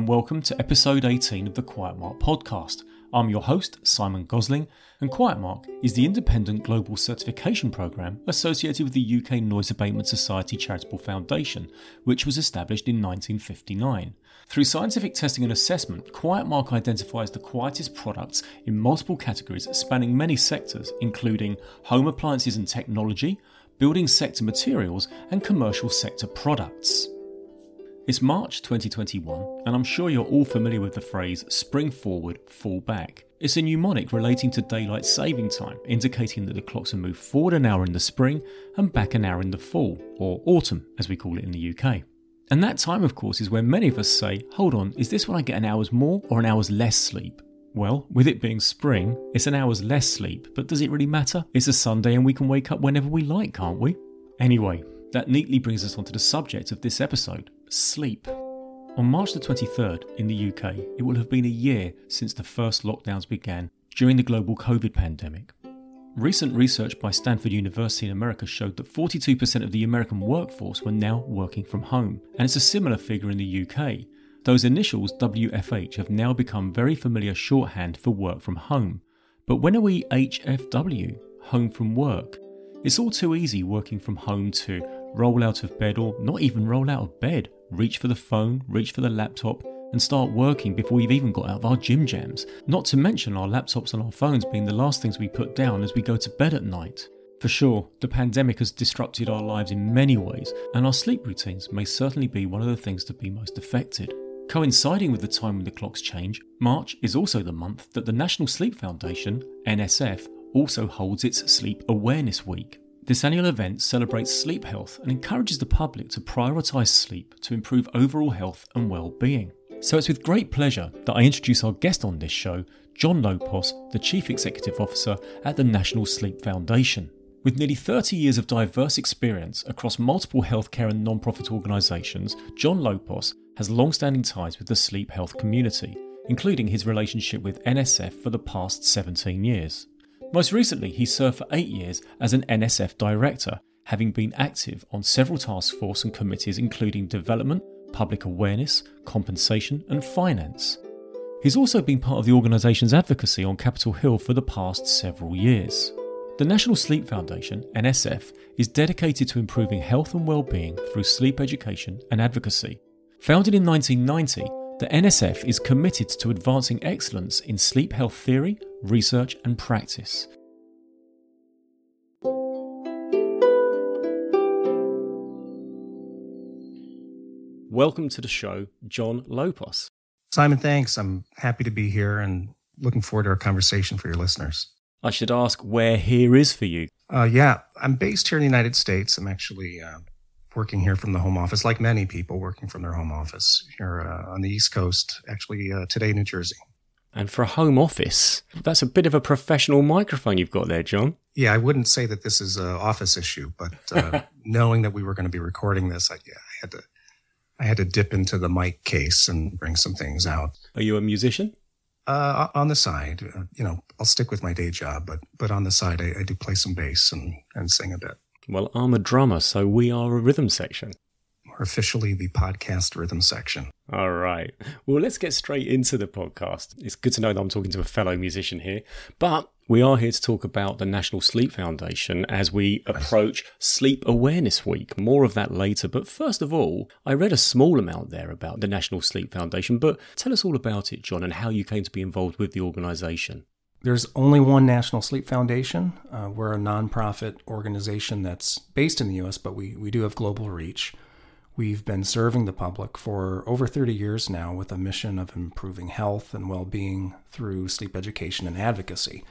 And welcome to episode 18 of the Quiet Mark podcast. I'm your host, Simon Gosling, and Quiet Mark is the independent global certification program associated with the UK Noise Abatement Society Charitable Foundation, which was established in 1959. Through scientific testing and assessment, Quiet Mark identifies the quietest products in multiple categories spanning many sectors, including home appliances and technology, building sector materials, and commercial sector products. It's March 2021, and I'm sure you're all familiar with the phrase spring forward, fall back. It's a mnemonic relating to daylight saving time, indicating that the clocks are moved forward an hour in the spring and back an hour in the fall, or autumn as we call it in the UK. And that time, of course, is when many of us say, hold on, is this when I get an hour's more or an hour's less sleep? Well, with it being spring, it's an hour's less sleep, but does it really matter? It's a Sunday and we can wake up whenever we like, can't we? Anyway, that neatly brings us onto the subject of this episode sleep. On March the 23rd in the UK, it will have been a year since the first lockdowns began during the global COVID pandemic. Recent research by Stanford University in America showed that 42% of the American workforce were now working from home, and it's a similar figure in the UK. Those initials, WFH, have now become very familiar shorthand for work from home. But when are we HFW, home from work? It's all too easy working from home to roll out of bed or not even roll out of bed, reach for the phone, reach for the laptop, and start working before we've even got out of our gym jams. Not to mention our laptops and our phones being the last things we put down as we go to bed at night. For sure, the pandemic has disrupted our lives in many ways, and our sleep routines may certainly be one of the things to be most affected. Coinciding with the time when the clocks change, March is also the month that the National Sleep Foundation, NSF, also holds its Sleep Awareness Week. This annual event celebrates sleep health and encourages the public to prioritise sleep to improve overall health and well-being. So it's with great pleasure that I introduce our guest on this show, John Lopos, the Chief Executive Officer at the National Sleep Foundation. With nearly 30 years of diverse experience across multiple healthcare and non-profit organisations, John Lopos has long-standing ties with the sleep health community, including his relationship with NSF for the past 17 years. Most recently, he served for eight years as an NSF director, having been active on several task force and committees including development, public awareness, compensation, and finance. He's also been part of the organisation's advocacy on Capitol Hill for the past several years. The National Sleep Foundation, NSF, is dedicated to improving health and well-being through sleep education and advocacy. Founded in 1990, the NSF is committed to advancing excellence in sleep health theory, research, and practice. Welcome to the show, John Lopos. Simon, thanks. I'm happy to be here and looking forward to our conversation for your listeners. I should ask where here is for you. Uh, yeah, I'm based here in the United States. I'm actually uh, working here from the home office, like many people working from their home office here uh, on the East Coast, actually uh, today, New Jersey. And for a home office, that's a bit of a professional microphone you've got there, John. Yeah, I wouldn't say that this is an office issue, but uh, knowing that we were going to be recording this, I, yeah, I had to, I had to dip into the mic case and bring some things out. Are you a musician? Uh, on the side, uh, you know, I'll stick with my day job, but but on the side, I, I do play some bass and and sing a bit. Well, I'm a drummer, so we are a rhythm section. We're officially the podcast rhythm section. All right. Well, let's get straight into the podcast. It's good to know that I'm talking to a fellow musician here, but we are here to talk about the National Sleep Foundation as we approach Sleep Awareness Week. More of that later. But first of all, I read a small amount there about the National Sleep Foundation, but tell us all about it, John, and how you came to be involved with the organization. There's only one National Sleep Foundation. Uh, we're a nonprofit organization that's based in the US, but we, we do have global reach. We've been serving the public for over 30 years now with a mission of improving health and well being through sleep education and advocacy.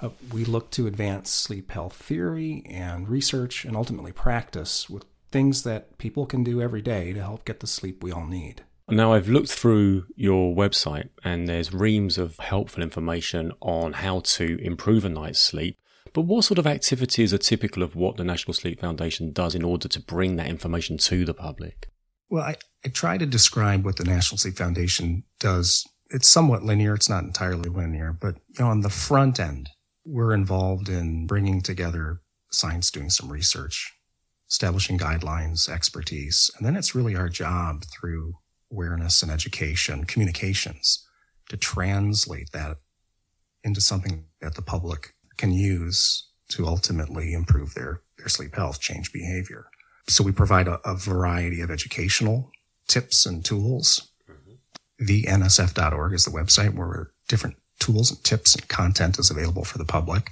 Uh, we look to advance sleep health theory and research and ultimately practice with things that people can do every day to help get the sleep we all need. Now, I've looked through your website and there's reams of helpful information on how to improve a night's sleep. But what sort of activities are typical of what the National Sleep Foundation does in order to bring that information to the public? Well, I, I try to describe what the National Sleep Foundation does. It's somewhat linear. It's not entirely linear, but you know, on the front end, we're involved in bringing together science, doing some research, establishing guidelines, expertise. And then it's really our job through awareness and education, communications to translate that into something that the public can use to ultimately improve their, their sleep health, change behavior. So we provide a, a variety of educational tips and tools. Mm-hmm. TheNSF.org is the website where different tools and tips and content is available for the public.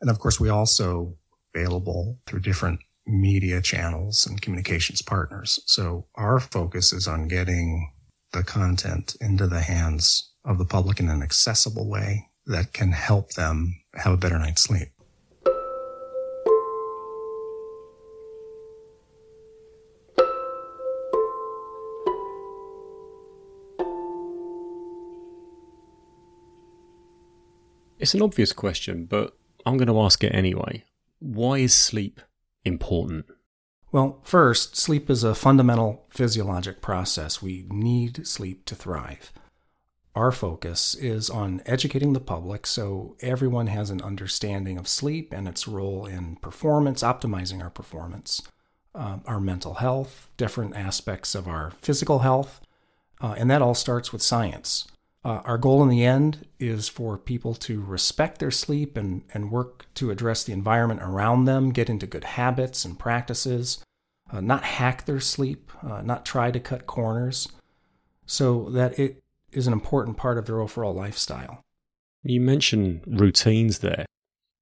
And of course, we also available through different media channels and communications partners. So our focus is on getting the content into the hands of the public in an accessible way that can help them have a better night's sleep. It's an obvious question, but I'm going to ask it anyway. Why is sleep important? Well, first, sleep is a fundamental physiologic process. We need sleep to thrive. Our focus is on educating the public so everyone has an understanding of sleep and its role in performance, optimizing our performance, uh, our mental health, different aspects of our physical health, uh, and that all starts with science. Uh, our goal in the end is for people to respect their sleep and, and work to address the environment around them, get into good habits and practices, uh, not hack their sleep, uh, not try to cut corners, so that it is an important part of their overall lifestyle. You mentioned routines there.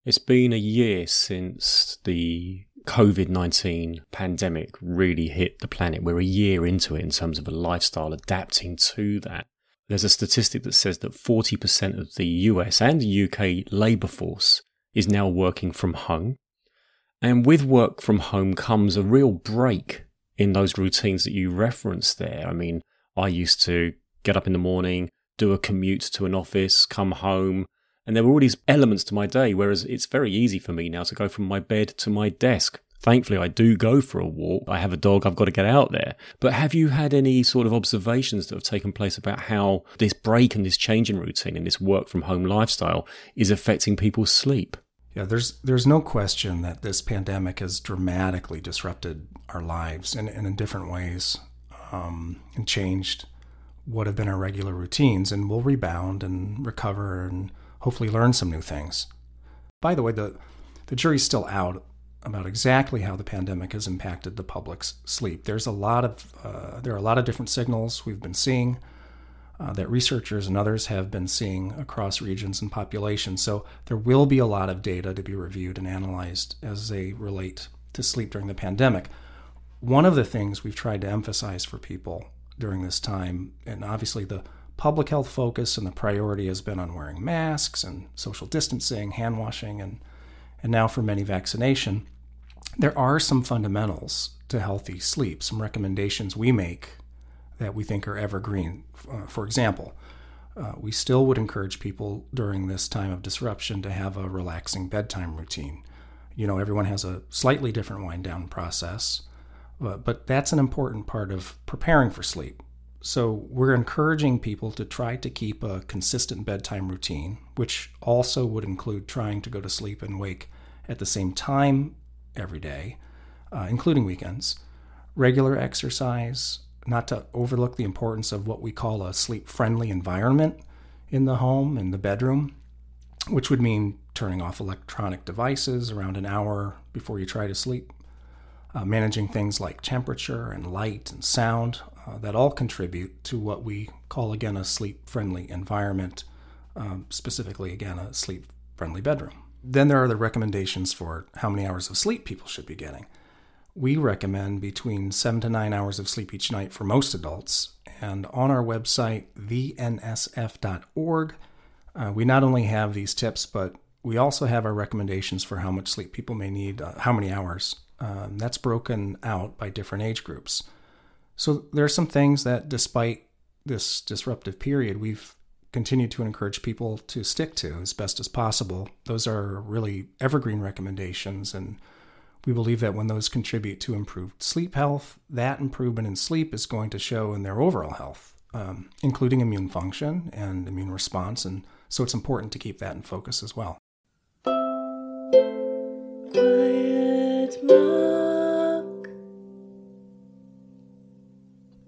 It's been a year since the COVID 19 pandemic really hit the planet. We're a year into it in terms of a lifestyle adapting to that. There's a statistic that says that 40% of the US and UK labour force is now working from home. And with work from home comes a real break in those routines that you referenced there. I mean, I used to get up in the morning, do a commute to an office, come home, and there were all these elements to my day, whereas it's very easy for me now to go from my bed to my desk Thankfully, I do go for a walk. I have a dog, I've got to get out there. But have you had any sort of observations that have taken place about how this break and this change in routine and this work from home lifestyle is affecting people's sleep? Yeah, there's there's no question that this pandemic has dramatically disrupted our lives in, in, in different ways um, and changed what have been our regular routines, and we'll rebound and recover and hopefully learn some new things. By the way, the the jury's still out about exactly how the pandemic has impacted the public's sleep. There's a lot of uh, there are a lot of different signals we've been seeing uh, that researchers and others have been seeing across regions and populations. So there will be a lot of data to be reviewed and analyzed as they relate to sleep during the pandemic. One of the things we've tried to emphasize for people during this time, and obviously the public health focus and the priority has been on wearing masks and social distancing, hand washing, and and now for many vaccination there are some fundamentals to healthy sleep, some recommendations we make that we think are evergreen. Uh, for example, uh, we still would encourage people during this time of disruption to have a relaxing bedtime routine. You know, everyone has a slightly different wind down process, but, but that's an important part of preparing for sleep. So, we're encouraging people to try to keep a consistent bedtime routine, which also would include trying to go to sleep and wake at the same time every day, uh, including weekends, regular exercise, not to overlook the importance of what we call a sleep friendly environment in the home, in the bedroom, which would mean turning off electronic devices around an hour before you try to sleep, uh, managing things like temperature and light and sound uh, that all contribute to what we call again a sleep friendly environment, um, specifically, again, a sleep friendly bedroom. Then there are the recommendations for how many hours of sleep people should be getting. We recommend between seven to nine hours of sleep each night for most adults. And on our website, theNSF.org, uh, we not only have these tips, but we also have our recommendations for how much sleep people may need, uh, how many hours. Um, that's broken out by different age groups. So there are some things that, despite this disruptive period, we've continue to encourage people to stick to as best as possible. Those are really evergreen recommendations, and we believe that when those contribute to improved sleep health, that improvement in sleep is going to show in their overall health, um, including immune function and immune response. And so it's important to keep that in focus as well.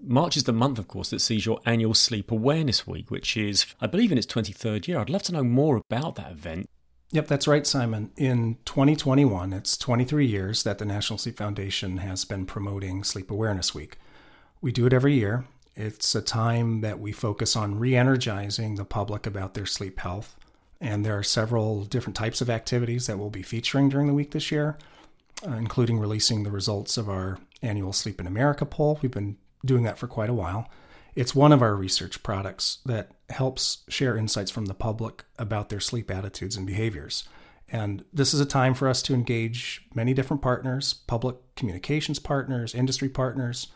March is the month, of course, that sees your annual Sleep Awareness Week, which is, I believe, in its 23rd year. I'd love to know more about that event. Yep, that's right, Simon. In 2021, it's 23 years that the National Sleep Foundation has been promoting Sleep Awareness Week. We do it every year. It's a time that we focus on re energizing the public about their sleep health. And there are several different types of activities that we'll be featuring during the week this year, uh, including releasing the results of our annual Sleep in America poll. We've been doing that for quite a while. It's one of our research products that helps share insights from the public about their sleep attitudes and behaviors. And this is a time for us to engage many different partners, public communications partners, industry partners,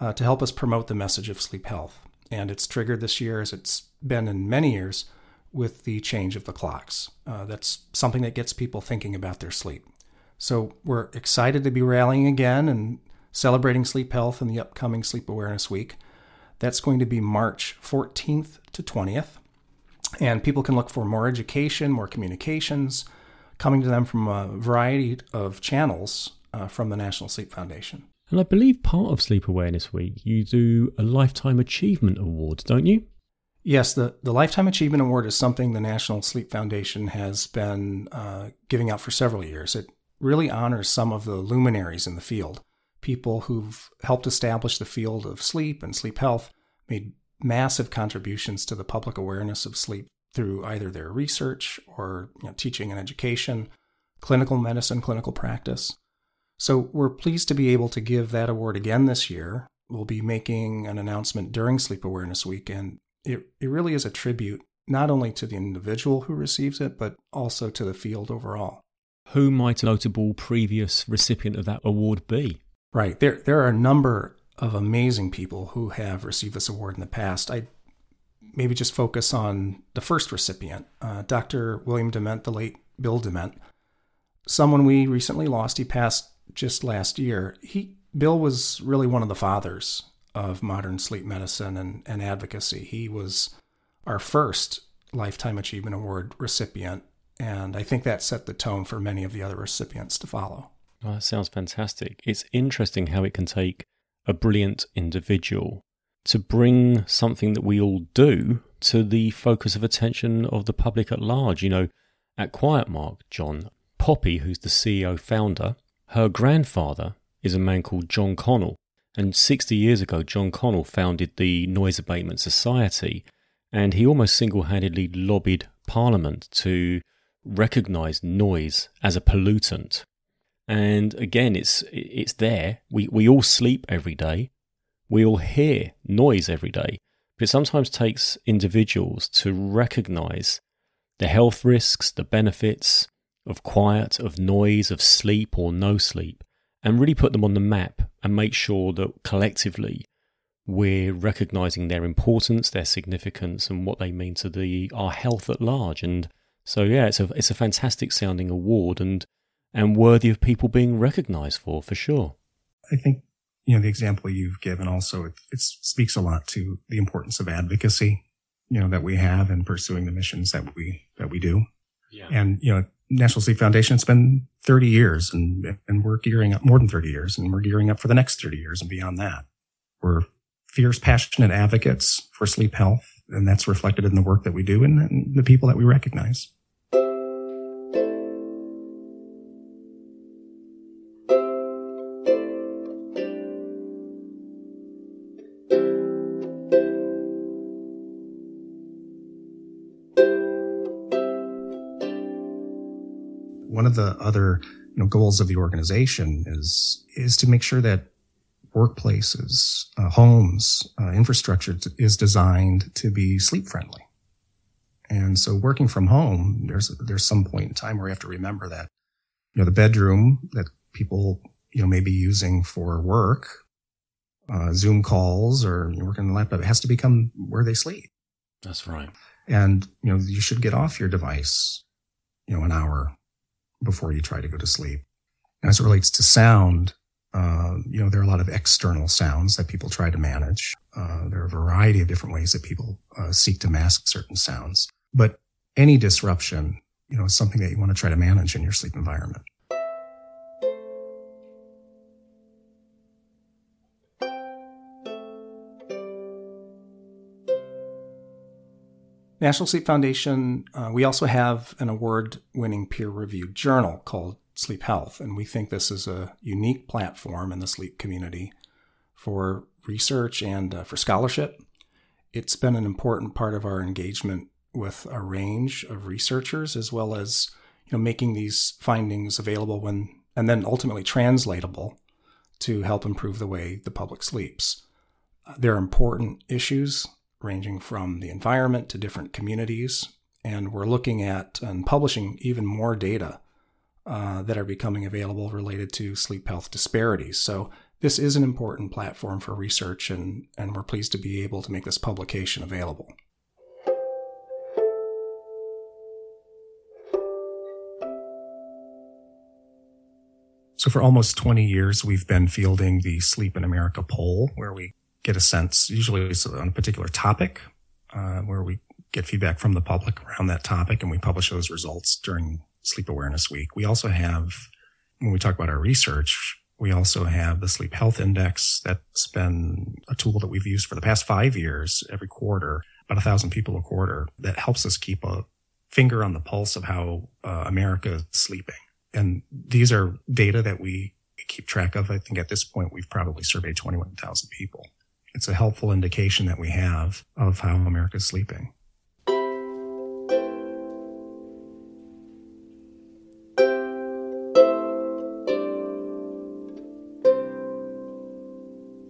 uh, to help us promote the message of sleep health. And it's triggered this year, as it's been in many years, with the change of the clocks. Uh, that's something that gets people thinking about their sleep. So we're excited to be rallying again and celebrating sleep health in the upcoming Sleep Awareness Week. That's going to be March 14th to 20th. And people can look for more education, more communications coming to them from a variety of channels uh, from the National Sleep Foundation. And I believe part of Sleep Awareness Week, you do a Lifetime Achievement Award, don't you? Yes, the, the Lifetime Achievement Award is something the National Sleep Foundation has been uh, giving out for several years. It really honors some of the luminaries in the field people who've helped establish the field of sleep and sleep health, made massive contributions to the public awareness of sleep through either their research or you know, teaching and education, clinical medicine, clinical practice. So we're pleased to be able to give that award again this year. We'll be making an announcement during Sleep Awareness Week, and it, it really is a tribute not only to the individual who receives it, but also to the field overall. Who might a notable previous recipient of that award be? Right. There, there are a number of amazing people who have received this award in the past. I maybe just focus on the first recipient, uh, Dr. William Dement, the late Bill Dement, someone we recently lost. He passed just last year. He Bill was really one of the fathers of modern sleep medicine and, and advocacy. He was our first Lifetime Achievement Award recipient, and I think that set the tone for many of the other recipients to follow. That sounds fantastic. It's interesting how it can take a brilliant individual to bring something that we all do to the focus of attention of the public at large. You know, at Quiet Mark, John, Poppy, who's the CEO founder, her grandfather is a man called John Connell. And 60 years ago, John Connell founded the Noise Abatement Society, and he almost single handedly lobbied Parliament to recognize noise as a pollutant and again, it's it's there. We we all sleep every day. We all hear noise every day. But it sometimes takes individuals to recognize the health risks, the benefits of quiet, of noise, of sleep or no sleep, and really put them on the map and make sure that collectively we're recognizing their importance, their significance, and what they mean to the our health at large. And so, yeah, it's a it's a fantastic sounding award, and and worthy of people being recognized for, for sure. I think, you know, the example you've given also, it, it speaks a lot to the importance of advocacy, you know, that we have in pursuing the missions that we, that we do. Yeah. And, you know, National Sleep Foundation, it's been 30 years and, and we're gearing up more than 30 years and we're gearing up for the next 30 years and beyond that. We're fierce, passionate advocates for sleep health. And that's reflected in the work that we do and, and the people that we recognize. The other you know, goals of the organization is is to make sure that workplaces, uh, homes, uh, infrastructure is designed to be sleep friendly. And so, working from home, there's there's some point in time where you have to remember that you know the bedroom that people you know may be using for work, uh, Zoom calls, or working on the laptop, it has to become where they sleep. That's right. And you know you should get off your device, you know, an hour before you try to go to sleep. As it relates to sound, uh, you know, there are a lot of external sounds that people try to manage. Uh, there are a variety of different ways that people uh, seek to mask certain sounds. But any disruption, you know, is something that you want to try to manage in your sleep environment. National Sleep Foundation, uh, we also have an award winning peer reviewed journal called Sleep Health, and we think this is a unique platform in the sleep community for research and uh, for scholarship. It's been an important part of our engagement with a range of researchers as well as you know making these findings available when and then ultimately translatable to help improve the way the public sleeps. Uh, there are important issues ranging from the environment to different communities, and we're looking at and publishing even more data uh, that are becoming available related to sleep health disparities. So this is an important platform for research, and, and we're pleased to be able to make this publication available. So for almost 20 years, we've been fielding the Sleep in America poll, where we get a sense, usually on a particular topic, uh, where we get feedback from the public around that topic, and we publish those results during Sleep Awareness Week. We also have, when we talk about our research, we also have the Sleep Health Index. That's been a tool that we've used for the past five years, every quarter, about a thousand people a quarter, that helps us keep a finger on the pulse of how uh, America is sleeping. And these are data that we keep track of. I think at this point, we've probably surveyed 21,000 people. It's a helpful indication that we have of how America's sleeping.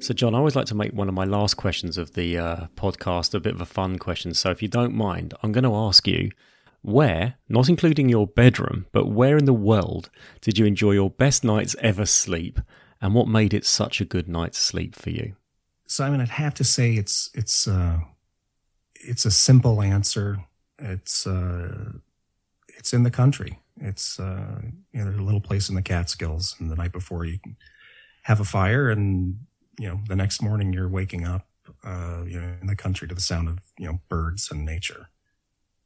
So, John, I always like to make one of my last questions of the uh, podcast a bit of a fun question. So, if you don't mind, I'm going to ask you where, not including your bedroom, but where in the world did you enjoy your best night's ever sleep, and what made it such a good night's sleep for you? Simon, I'd have to say it's it's uh, it's a simple answer. It's uh, it's in the country. It's uh, you know, there's a little place in the Catskills, and the night before you have a fire and you know, the next morning you're waking up, uh, you know, in the country to the sound of, you know, birds and nature.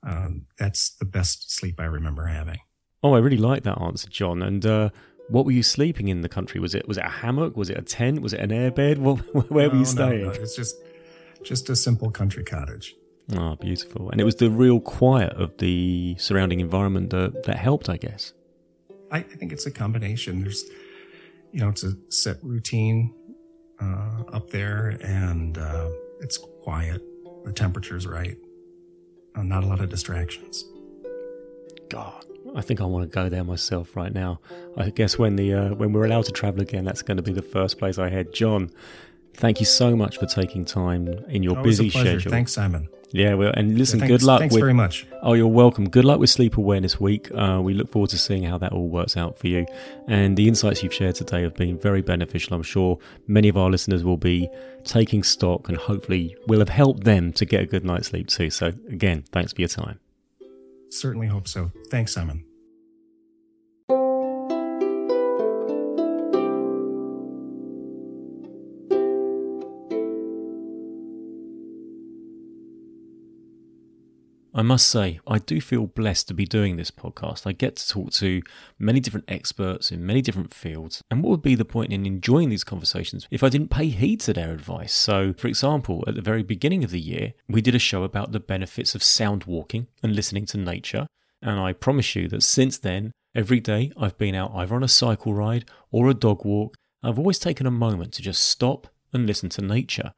Um, that's the best sleep I remember having. Oh, I really like that answer, John. And uh, what were you sleeping in the country? Was it was it a hammock? Was it a tent? Was it an airbed? What, where no, were you staying? No, no. It's just just a simple country cottage. Oh, beautiful! And it was the real quiet of the surrounding environment that that helped, I guess. I, I think it's a combination. There's, you know, it's a set routine uh, up there, and uh, it's quiet. The temperature's right. Uh, not a lot of distractions. God, I think I want to go there myself right now. I guess when the uh, when we're allowed to travel again, that's going to be the first place I head. John, thank you so much for taking time in your Always busy schedule. Thanks, Simon. Yeah, well, and listen, yeah, thanks, good luck. Thanks with, very much. Oh, you're welcome. Good luck with Sleep Awareness Week. Uh, we look forward to seeing how that all works out for you. And the insights you've shared today have been very beneficial. I'm sure many of our listeners will be taking stock and hopefully will have helped them to get a good night's sleep too. So, again, thanks for your time. Certainly hope so. Thanks, Simon. I must say, I do feel blessed to be doing this podcast. I get to talk to many different experts in many different fields. And what would be the point in enjoying these conversations if I didn't pay heed to their advice? So, for example, at the very beginning of the year, we did a show about the benefits of sound walking and listening to nature. And I promise you that since then, every day I've been out either on a cycle ride or a dog walk. I've always taken a moment to just stop and listen to nature.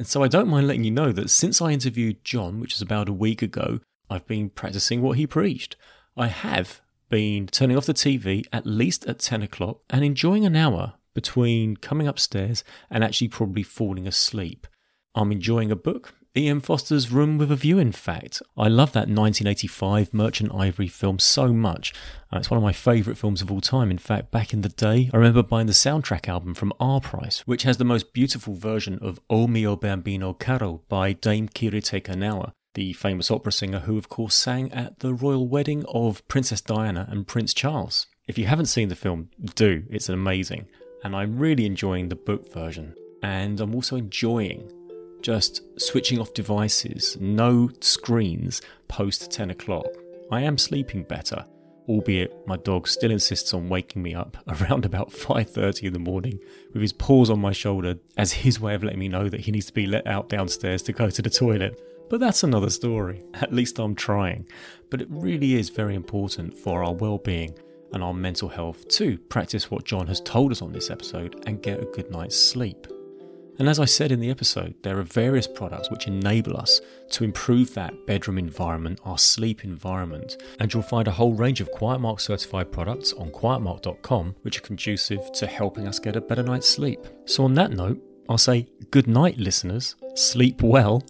And so I don't mind letting you know that since I interviewed John, which is about a week ago, I've been practicing what he preached. I have been turning off the TV at least at 10 o'clock and enjoying an hour between coming upstairs and actually probably falling asleep. I'm enjoying a book E.M. Forster's Room with a View, in fact. I love that 1985 Merchant Ivory film so much. Uh, it's one of my favourite films of all time. In fact, back in the day, I remember buying the soundtrack album from Our Price, which has the most beautiful version of O mio babbino caro by Dame Kiri Te Kanawa, the famous opera singer who, of course, sang at the royal wedding of Princess Diana and Prince Charles. If you haven't seen the film, do. It's amazing. And I'm really enjoying the book version. And I'm also enjoying just switching off devices, no screens post 10 o'clock. I am sleeping better, albeit my dog still insists on waking me up around about 5:30 in the morning with his paws on my shoulder as his way of letting me know that he needs to be let out downstairs to go to the toilet. But that's another story. At least I'm trying. But it really is very important for our well being and our mental health to practice what John has told us on this episode and get a good night's sleep. And as I said in the episode, there are various products which enable us to improve that bedroom environment, our sleep environment. And you'll find a whole range of QuietMark certified products on quietmark.com which are conducive to helping us get a better night's sleep. So, on that note, I'll say good night, listeners, sleep well,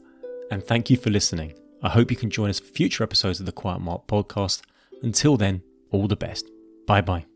and thank you for listening. I hope you can join us for future episodes of the QuietMark podcast. Until then, all the best. Bye bye.